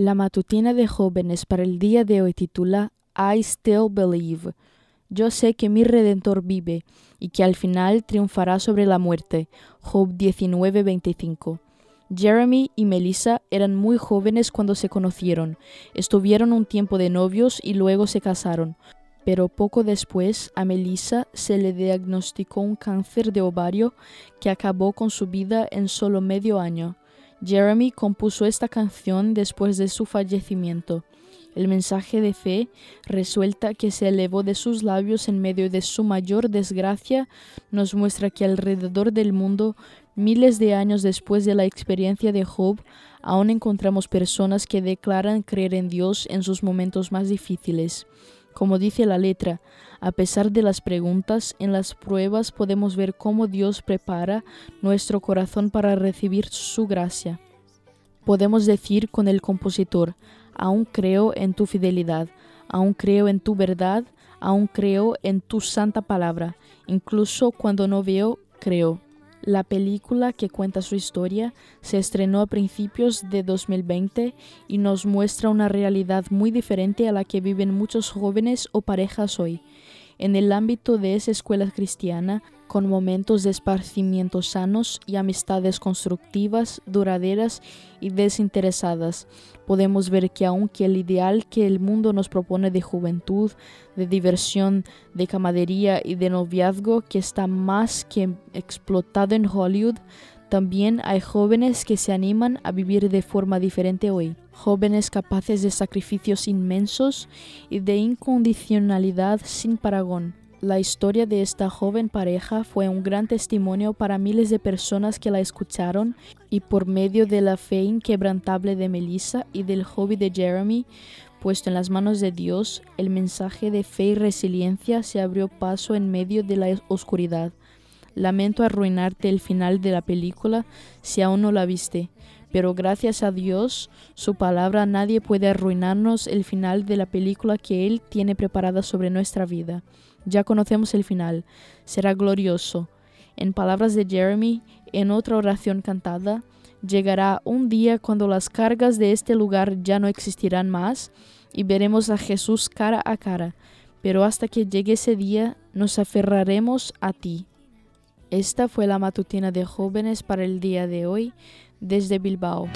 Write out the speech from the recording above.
La matutina de jóvenes para el día de hoy titula I Still Believe. Yo sé que mi Redentor vive y que al final triunfará sobre la muerte. Job 19:25. Jeremy y Melissa eran muy jóvenes cuando se conocieron. Estuvieron un tiempo de novios y luego se casaron. Pero poco después a Melissa se le diagnosticó un cáncer de ovario que acabó con su vida en solo medio año. Jeremy compuso esta canción después de su fallecimiento. El mensaje de fe resuelta que se elevó de sus labios en medio de su mayor desgracia nos muestra que alrededor del mundo, miles de años después de la experiencia de Job, aún encontramos personas que declaran creer en Dios en sus momentos más difíciles. Como dice la letra, a pesar de las preguntas, en las pruebas podemos ver cómo Dios prepara nuestro corazón para recibir su gracia. Podemos decir con el compositor, aún creo en tu fidelidad, aún creo en tu verdad, aún creo en tu santa palabra, incluso cuando no veo, creo. La película que cuenta su historia se estrenó a principios de 2020 y nos muestra una realidad muy diferente a la que viven muchos jóvenes o parejas hoy. En el ámbito de esa escuela cristiana, con momentos de esparcimiento sanos y amistades constructivas, duraderas y desinteresadas, podemos ver que aunque el ideal que el mundo nos propone de juventud, de diversión, de camadería y de noviazgo que está más que explotado en Hollywood, también hay jóvenes que se animan a vivir de forma diferente hoy, jóvenes capaces de sacrificios inmensos y de incondicionalidad sin paragón la historia de esta joven pareja fue un gran testimonio para miles de personas que la escucharon y por medio de la fe inquebrantable de Melissa y del hobby de Jeremy, puesto en las manos de Dios, el mensaje de fe y resiliencia se abrió paso en medio de la oscuridad. Lamento arruinarte el final de la película si aún no la viste, pero gracias a Dios, su palabra nadie puede arruinarnos el final de la película que Él tiene preparada sobre nuestra vida. Ya conocemos el final. Será glorioso. En palabras de Jeremy, en otra oración cantada, llegará un día cuando las cargas de este lugar ya no existirán más y veremos a Jesús cara a cara. Pero hasta que llegue ese día, nos aferraremos a ti. Esta fue la matutina de jóvenes para el día de hoy desde Bilbao.